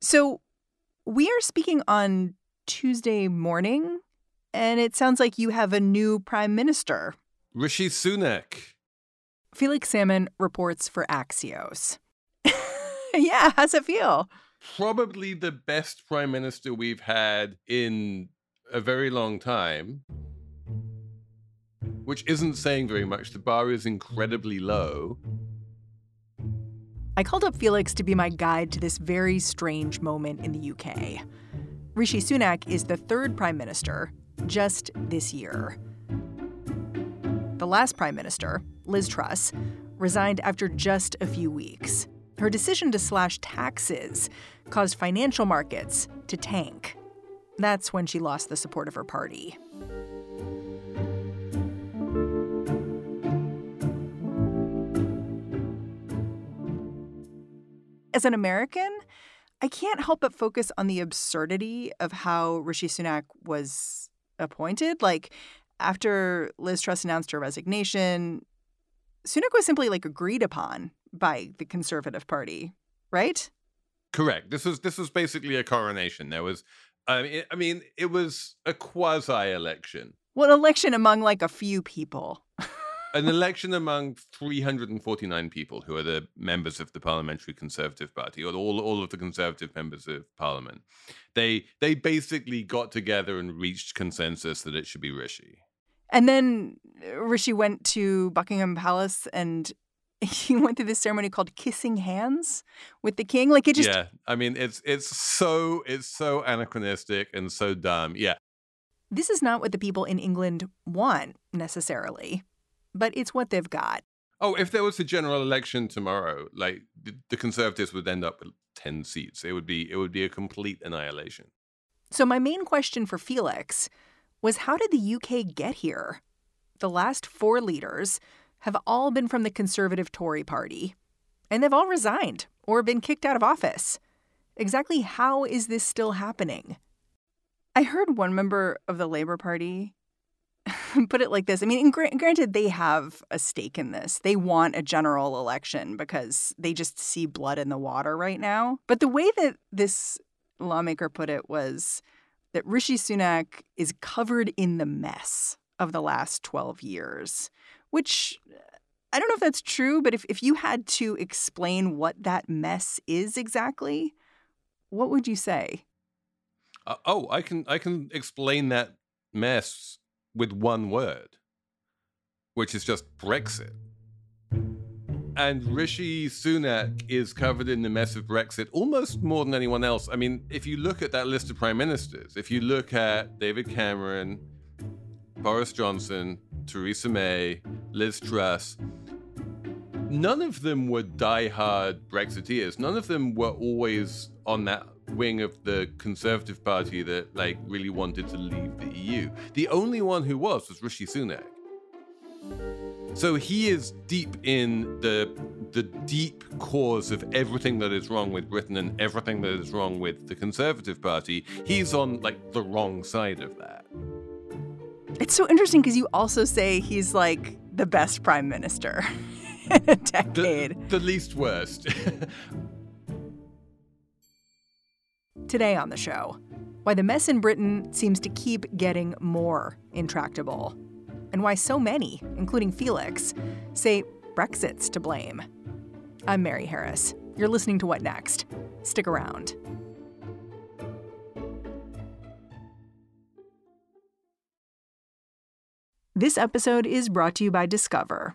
So, we are speaking on Tuesday morning, and it sounds like you have a new prime minister. Rishi Sunak. Felix Salmon reports for Axios. yeah, how's it feel? Probably the best prime minister we've had in a very long time, which isn't saying very much. The bar is incredibly low. I called up Felix to be my guide to this very strange moment in the UK. Rishi Sunak is the third prime minister just this year. The last prime minister, Liz Truss, resigned after just a few weeks. Her decision to slash taxes caused financial markets to tank. That's when she lost the support of her party. As an American, I can't help but focus on the absurdity of how Rishi Sunak was appointed. Like, after Liz Truss announced her resignation, Sunak was simply like agreed upon by the Conservative Party, right? Correct. This was this was basically a coronation. There was, I mean, I mean, it was a quasi election. Well, an election among like a few people. An election among 349 people who are the members of the Parliamentary Conservative Party, or all, all of the Conservative members of Parliament. They they basically got together and reached consensus that it should be Rishi. And then uh, Rishi went to Buckingham Palace and he went through this ceremony called kissing hands with the king. Like it just Yeah. I mean it's it's so it's so anachronistic and so dumb. Yeah. This is not what the people in England want necessarily but it's what they've got. Oh, if there was a general election tomorrow, like the, the, Conservatives would end up with 10 seats. It would be it would be a complete annihilation. So my main question for Felix was how did the UK get here? The last four leaders have all been from the Conservative Tory party, and they've all resigned or been kicked out of office. Exactly how is this still happening? I heard one member of the Labour Party put it like this. I mean, granted, they have a stake in this. They want a general election because they just see blood in the water right now. But the way that this lawmaker put it was that Rishi Sunak is covered in the mess of the last 12 years, which I don't know if that's true, but if, if you had to explain what that mess is exactly, what would you say? Uh, oh, I can I can explain that mess with one word, which is just Brexit. And Rishi Sunak is covered in the mess of Brexit almost more than anyone else. I mean, if you look at that list of prime ministers, if you look at David Cameron, Boris Johnson, Theresa May, Liz Truss, none of them were die-hard Brexiteers. None of them were always on that wing of the Conservative Party that like really wanted to leave the EU. The only one who was was Rishi Sunak. So he is deep in the the deep cause of everything that is wrong with Britain and everything that is wrong with the Conservative Party. He's on like the wrong side of that. It's so interesting because you also say he's like the best prime minister decade. The, the least worst. Today on the show, why the mess in Britain seems to keep getting more intractable, and why so many, including Felix, say Brexit's to blame. I'm Mary Harris. You're listening to What Next? Stick around. This episode is brought to you by Discover.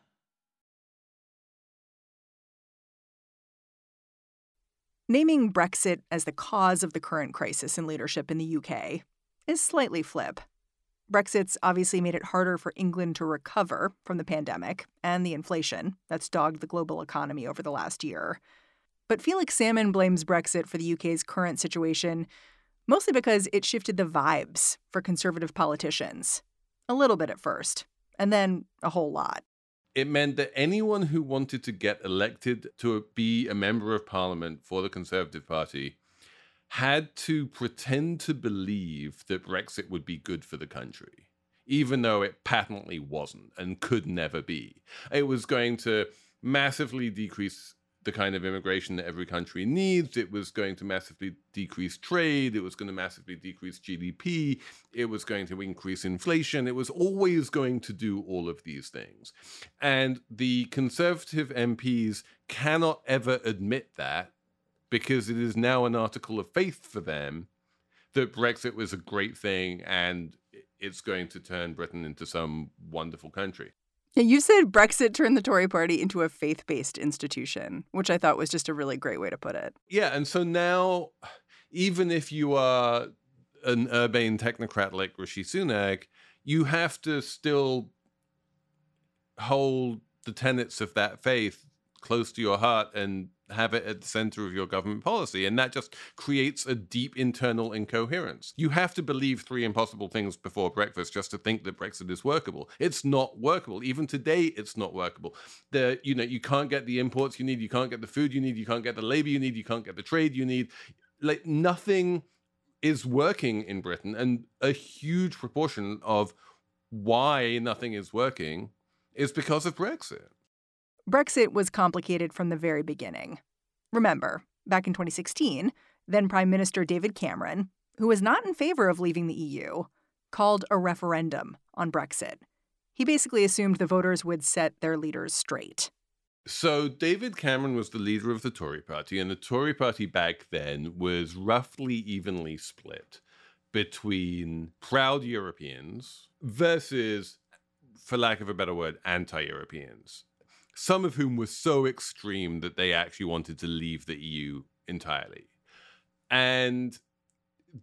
Naming Brexit as the cause of the current crisis in leadership in the UK is slightly flip. Brexit's obviously made it harder for England to recover from the pandemic and the inflation that's dogged the global economy over the last year. But Felix Salmon blames Brexit for the UK's current situation mostly because it shifted the vibes for conservative politicians. A little bit at first, and then a whole lot. It meant that anyone who wanted to get elected to be a member of parliament for the Conservative Party had to pretend to believe that Brexit would be good for the country, even though it patently wasn't and could never be. It was going to massively decrease the kind of immigration that every country needs. It was going to massively decrease trade. It was going to massively decrease GDP. It was going to increase inflation. It was always going to do all of these things. And the conservative MPs cannot ever admit that because it is now an article of faith for them that Brexit was a great thing and it's going to turn Britain into some wonderful country. You said Brexit turned the Tory party into a faith based institution, which I thought was just a really great way to put it. Yeah. And so now, even if you are an urbane technocrat like Rishi Sunak, you have to still hold the tenets of that faith close to your heart and have it at the center of your government policy. And that just creates a deep internal incoherence. You have to believe three impossible things before breakfast just to think that Brexit is workable. It's not workable. Even today, it's not workable. The, you know, you can't get the imports you need, you can't get the food you need, you can't get the labor you need, you can't get the trade you need. Like nothing is working in Britain. And a huge proportion of why nothing is working is because of Brexit. Brexit was complicated from the very beginning. Remember, back in 2016, then Prime Minister David Cameron, who was not in favor of leaving the EU, called a referendum on Brexit. He basically assumed the voters would set their leaders straight. So, David Cameron was the leader of the Tory party, and the Tory party back then was roughly evenly split between proud Europeans versus, for lack of a better word, anti Europeans some of whom were so extreme that they actually wanted to leave the EU entirely. And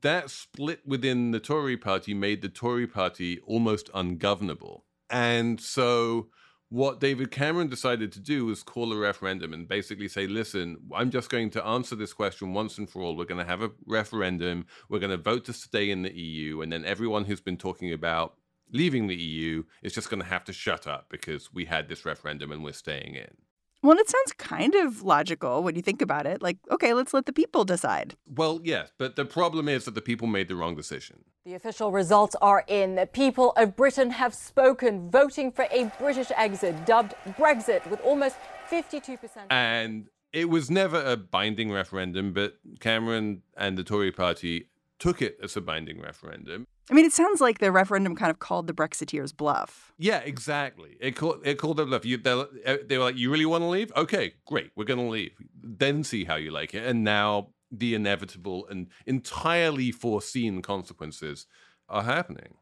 that split within the Tory party made the Tory party almost ungovernable. And so what David Cameron decided to do was call a referendum and basically say, listen, I'm just going to answer this question once and for all. We're going to have a referendum. We're going to vote to stay in the EU. And then everyone who's been talking about leaving the EU is just going to have to shut up because we had this referendum and we're staying in. Well, it sounds kind of logical when you think about it. Like, okay, let's let the people decide. Well, yes, but the problem is that the people made the wrong decision. The official results are in. The people of Britain have spoken, voting for a British exit, dubbed Brexit, with almost 52%. And it was never a binding referendum, but Cameron and the Tory party took it as a binding referendum. I mean, it sounds like the referendum kind of called the Brexiteers bluff. Yeah, exactly. It called it called them bluff. You, they, uh, they were like, "You really want to leave? Okay, great. We're going to leave. Then see how you like it." And now the inevitable and entirely foreseen consequences are happening.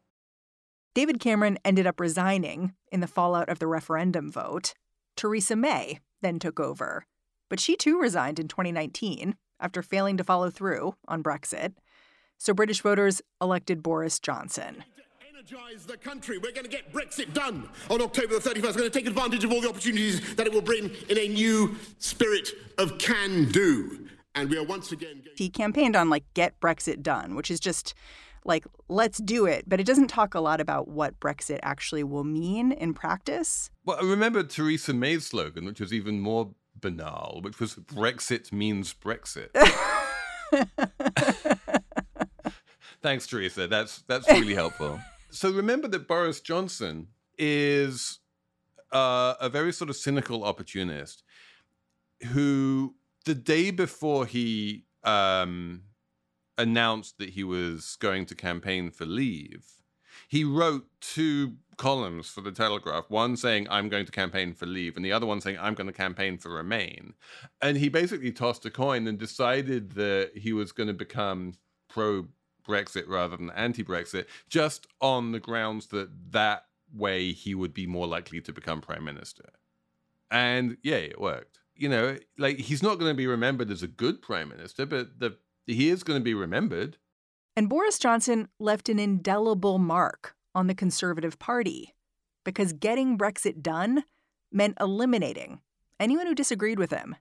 David Cameron ended up resigning in the fallout of the referendum vote. Theresa May then took over, but she too resigned in 2019 after failing to follow through on Brexit. So British voters elected Boris Johnson. Energize the country. We're going to get Brexit done on October the 31st. We're going to take advantage of all the opportunities that it will bring in a new spirit of can do. And we are once again. He campaigned on, like, get Brexit done, which is just like, let's do it, but it doesn't talk a lot about what Brexit actually will mean in practice. Well, I remember Theresa May's slogan, which was even more banal, which was Brexit means Brexit. Thanks, Theresa. That's that's really helpful. So remember that Boris Johnson is uh, a very sort of cynical opportunist who, the day before he um, announced that he was going to campaign for leave, he wrote two columns for the Telegraph, one saying, I'm going to campaign for leave, and the other one saying, I'm going to campaign for remain. And he basically tossed a coin and decided that he was going to become pro Brexit rather than anti Brexit, just on the grounds that that way he would be more likely to become prime minister. And yeah, it worked. You know, like he's not going to be remembered as a good prime minister, but the he is going to be remembered. And Boris Johnson left an indelible mark on the Conservative Party because getting Brexit done meant eliminating anyone who disagreed with him.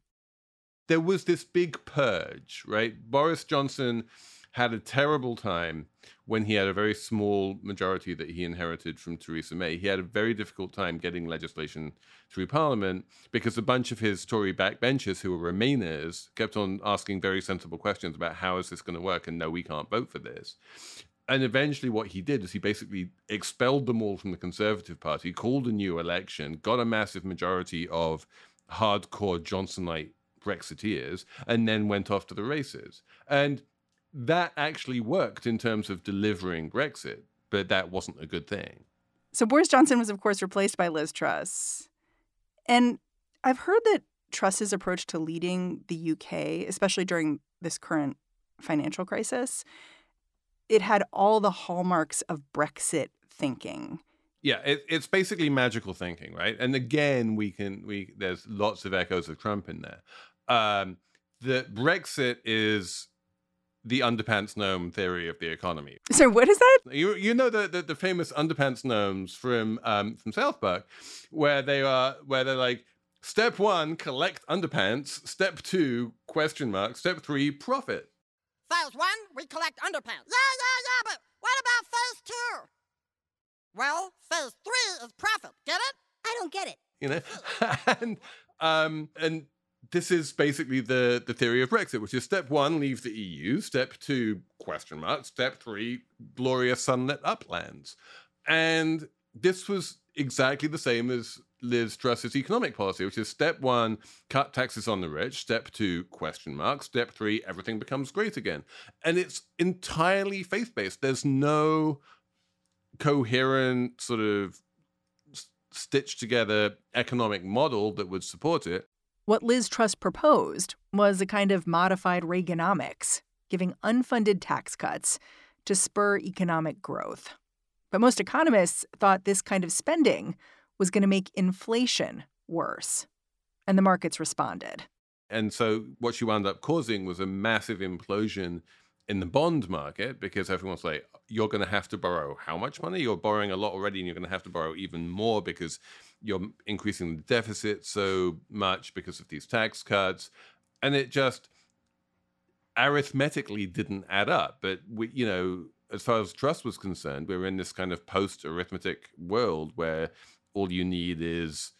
There was this big purge, right? Boris Johnson had a terrible time when he had a very small majority that he inherited from Theresa May. He had a very difficult time getting legislation through Parliament because a bunch of his Tory backbenchers who were Remainers kept on asking very sensible questions about how is this going to work and no, we can't vote for this. And eventually, what he did is he basically expelled them all from the Conservative Party, called a new election, got a massive majority of hardcore Johnsonite Brexiteers, and then went off to the races. And that actually worked in terms of delivering Brexit, but that wasn't a good thing. So Boris Johnson was, of course, replaced by Liz Truss. And I've heard that Truss's approach to leading the UK, especially during this current financial crisis, it had all the hallmarks of Brexit thinking. Yeah, it, it's basically magical thinking, right? And again, we can we there's lots of echoes of Trump in there. Um, that Brexit is the underpants gnome theory of the economy. So what is that? You you know the the, the famous underpants gnomes from um from South Park, where they are where they're like step one collect underpants, step two question mark, step three profit. Phase one we collect underpants. Yeah yeah yeah, but what about phase two? Well, phase three is profit. Get it? I don't get it. You know, and um and this is basically the the theory of Brexit, which is step one, leave the EU. Step two, question mark. Step three, glorious sunlit uplands. And this was exactly the same as Liz Truss's economic policy, which is step one, cut taxes on the rich. Step two, question mark. Step three, everything becomes great again. And it's entirely faith based. There's no coherent sort of stitched together economic model that would support it. What Liz Truss proposed was a kind of modified Reaganomics, giving unfunded tax cuts to spur economic growth. But most economists thought this kind of spending was going to make inflation worse. And the markets responded. And so what she wound up causing was a massive implosion in the bond market because everyone's like, you're going to have to borrow how much money? You're borrowing a lot already, and you're going to have to borrow even more because you're increasing the deficit so much because of these tax cuts. And it just arithmetically didn't add up. But we, you know, as far as Truss was concerned, we we're in this kind of post arithmetic world where all you need is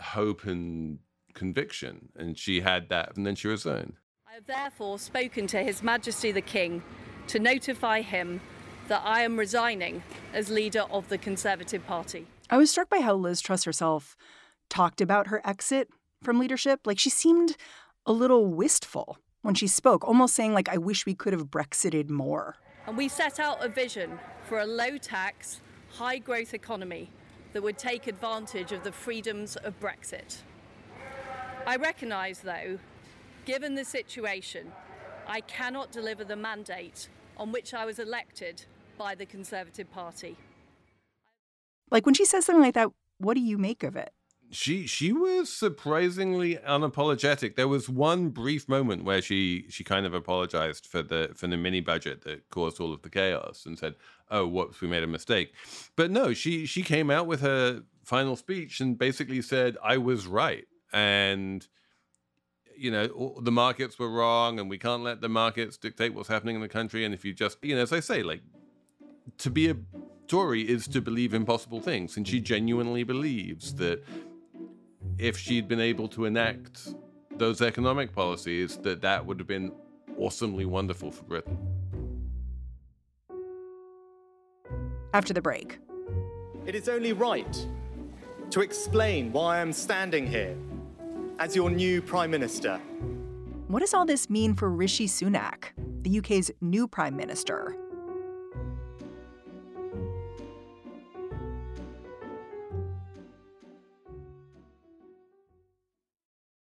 hope and conviction. And she had that, and then she resigned. I have therefore spoken to His Majesty the King to notify him that I am resigning as leader of the Conservative Party. I was struck by how Liz Truss herself talked about her exit from leadership. Like she seemed a little wistful when she spoke, almost saying like I wish we could have brexited more. And we set out a vision for a low tax, high growth economy that would take advantage of the freedoms of Brexit. I recognise, though, given the situation, I cannot deliver the mandate on which I was elected by the Conservative Party. Like when she says something like that, what do you make of it? She she was surprisingly unapologetic. There was one brief moment where she she kind of apologized for the for the mini budget that caused all of the chaos and said, "Oh, whoops, we made a mistake." But no, she she came out with her final speech and basically said, "I was right." And you know, the markets were wrong and we can't let the markets dictate what's happening in the country. And if you just, you know, as I say, like, to be a Tory is to believe impossible things. And she mm-hmm. genuinely believes that if she'd been able to enact those economic policies, that that would have been awesomely wonderful for Britain. After the break. It is only right to explain why I'm standing here as your new Prime Minister. What does all this mean for Rishi Sunak, the UK's new Prime Minister?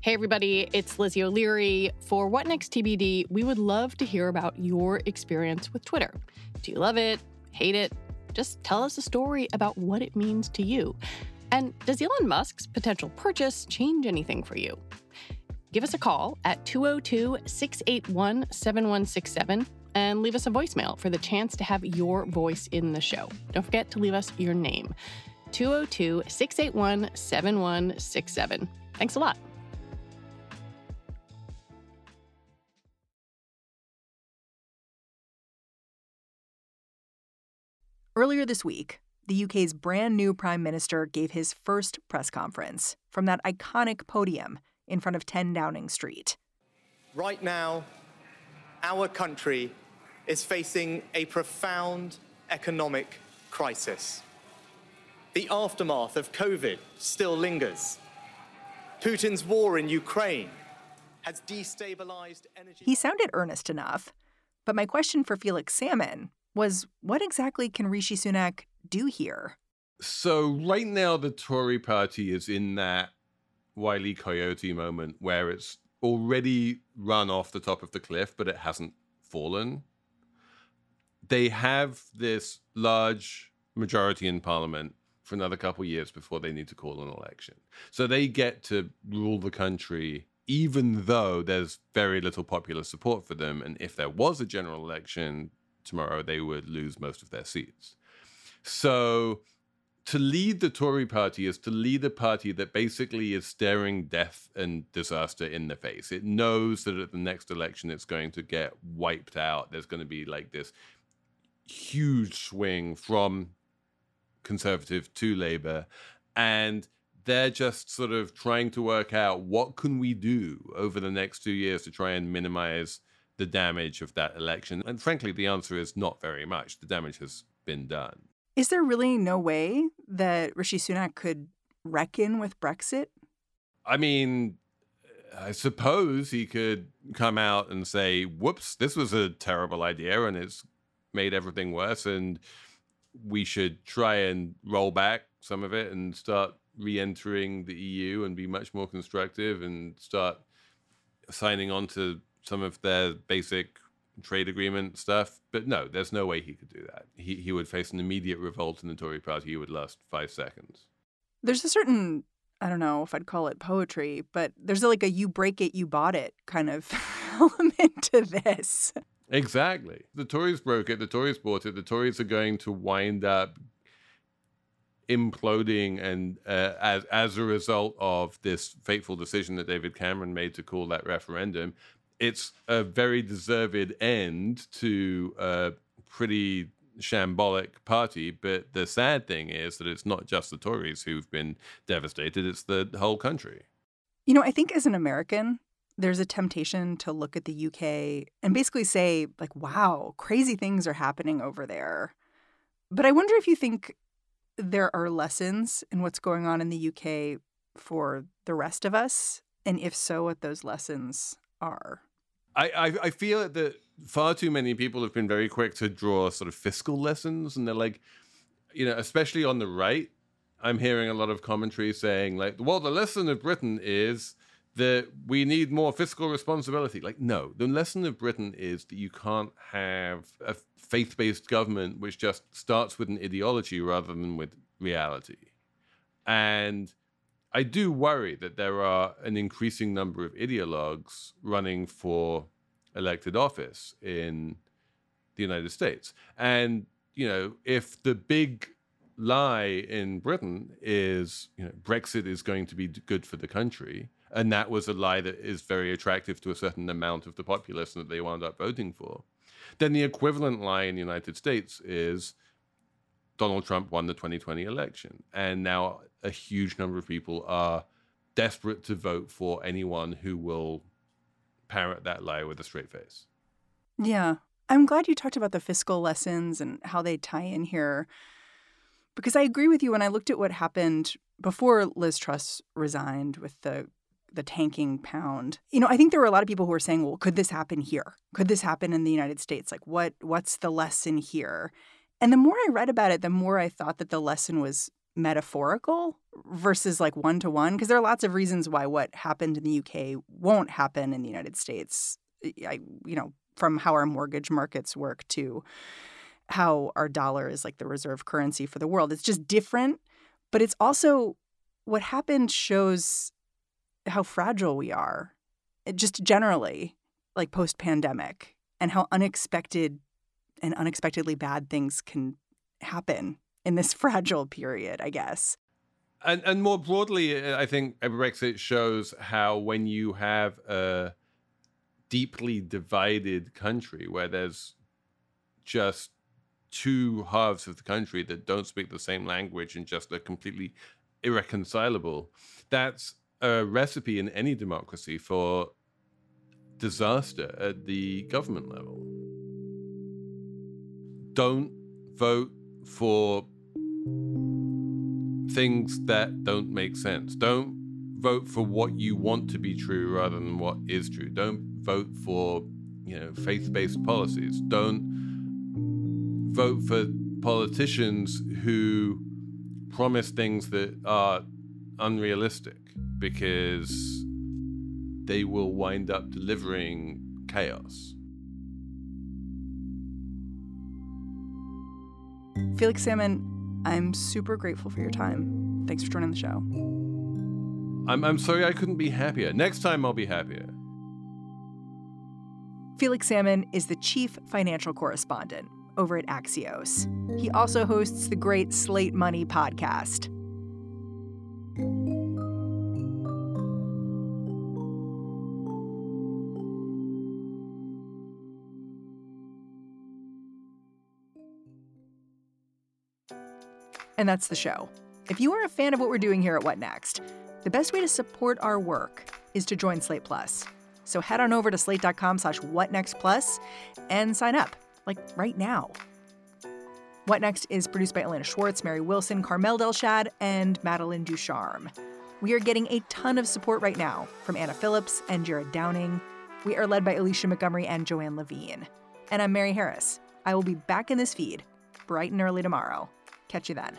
Hey, everybody, it's Lizzie O'Leary. For What Next TBD, we would love to hear about your experience with Twitter. Do you love it? Hate it? Just tell us a story about what it means to you. And does Elon Musk's potential purchase change anything for you? Give us a call at 202 681 7167 and leave us a voicemail for the chance to have your voice in the show. Don't forget to leave us your name 202 681 7167. Thanks a lot. Earlier this week, the UK's brand new Prime Minister gave his first press conference from that iconic podium in front of 10 Downing Street. Right now, our country is facing a profound economic crisis. The aftermath of COVID still lingers. Putin's war in Ukraine has destabilized energy. He sounded earnest enough, but my question for Felix Salmon was what exactly can Rishi Sunak do here? So, right now, the Tory party is in that Wiley Coyote moment where it's already run off the top of the cliff, but it hasn't fallen. They have this large majority in parliament for another couple of years before they need to call an election. So they get to rule the country even though there's very little popular support for them. And if there was a general election tomorrow, they would lose most of their seats. So to lead the Tory party is to lead a party that basically is staring death and disaster in the face. It knows that at the next election it's going to get wiped out. There's going to be like this huge swing from conservative to labor and they're just sort of trying to work out what can we do over the next 2 years to try and minimize the damage of that election. And frankly the answer is not very much. The damage has been done. Is there really no way that Rishi Sunak could reckon with Brexit? I mean, I suppose he could come out and say, whoops, this was a terrible idea and it's made everything worse. And we should try and roll back some of it and start re entering the EU and be much more constructive and start signing on to some of their basic trade agreement stuff. But no, there's no way he could do that. He he would face an immediate revolt in the Tory party. He would last five seconds. There's a certain I don't know if I'd call it poetry, but there's like a you break it, you bought it kind of element to this. Exactly. The Tories broke it, the Tories bought it, the Tories are going to wind up imploding and uh, as as a result of this fateful decision that David Cameron made to call that referendum it's a very deserved end to a pretty shambolic party. But the sad thing is that it's not just the Tories who've been devastated, it's the whole country. You know, I think as an American, there's a temptation to look at the UK and basically say, like, wow, crazy things are happening over there. But I wonder if you think there are lessons in what's going on in the UK for the rest of us, and if so, what those lessons are. I, I, I feel that far too many people have been very quick to draw sort of fiscal lessons, and they're like, you know, especially on the right, I'm hearing a lot of commentary saying like, well, the lesson of Britain is that we need more fiscal responsibility. Like, no, the lesson of Britain is that you can't have a faith based government which just starts with an ideology rather than with reality. And I do worry that there are an increasing number of ideologues running for elected office in the United States. And, you know, if the big lie in Britain is, you know, Brexit is going to be good for the country, and that was a lie that is very attractive to a certain amount of the populace that they wound up voting for, then the equivalent lie in the United States is Donald Trump won the 2020 election. And now a huge number of people are desperate to vote for anyone who will parrot that lie with a straight face. Yeah. I'm glad you talked about the fiscal lessons and how they tie in here. Because I agree with you when I looked at what happened before Liz Truss resigned with the the tanking pound. You know, I think there were a lot of people who were saying, "Well, could this happen here? Could this happen in the United States? Like what what's the lesson here?" And the more I read about it, the more I thought that the lesson was metaphorical versus like one to one because there are lots of reasons why what happened in the UK won't happen in the United States. I you know, from how our mortgage markets work to how our dollar is like the reserve currency for the world. It's just different, but it's also what happened shows how fragile we are, eh, just generally, like post pandemic, and how unexpected and unexpectedly bad things can happen in this fragile period, I guess. And and more broadly, I think uh, Brexit shows how when you have a deeply divided country where there's just two halves of the country that don't speak the same language and just are completely irreconcilable, that's a recipe in any democracy for disaster at the government level. Don't vote for things that don't make sense. Don't vote for what you want to be true rather than what is true. Don't vote for, you know, faith-based policies. Don't vote for politicians who promise things that are unrealistic because they will wind up delivering chaos. Felix Salmon, I'm super grateful for your time. Thanks for joining the show. I'm, I'm sorry I couldn't be happier. Next time I'll be happier. Felix Salmon is the chief financial correspondent over at Axios. He also hosts the great Slate Money podcast. And that's the show. If you are a fan of what we're doing here at What Next, the best way to support our work is to join Slate Plus. So head on over to slate.com slash whatnextplus and sign up, like right now. What Next is produced by Elena Schwartz, Mary Wilson, Carmel Delshad, and Madeline Ducharme. We are getting a ton of support right now from Anna Phillips and Jared Downing. We are led by Alicia Montgomery and Joanne Levine. And I'm Mary Harris. I will be back in this feed bright and early tomorrow. Catch you then.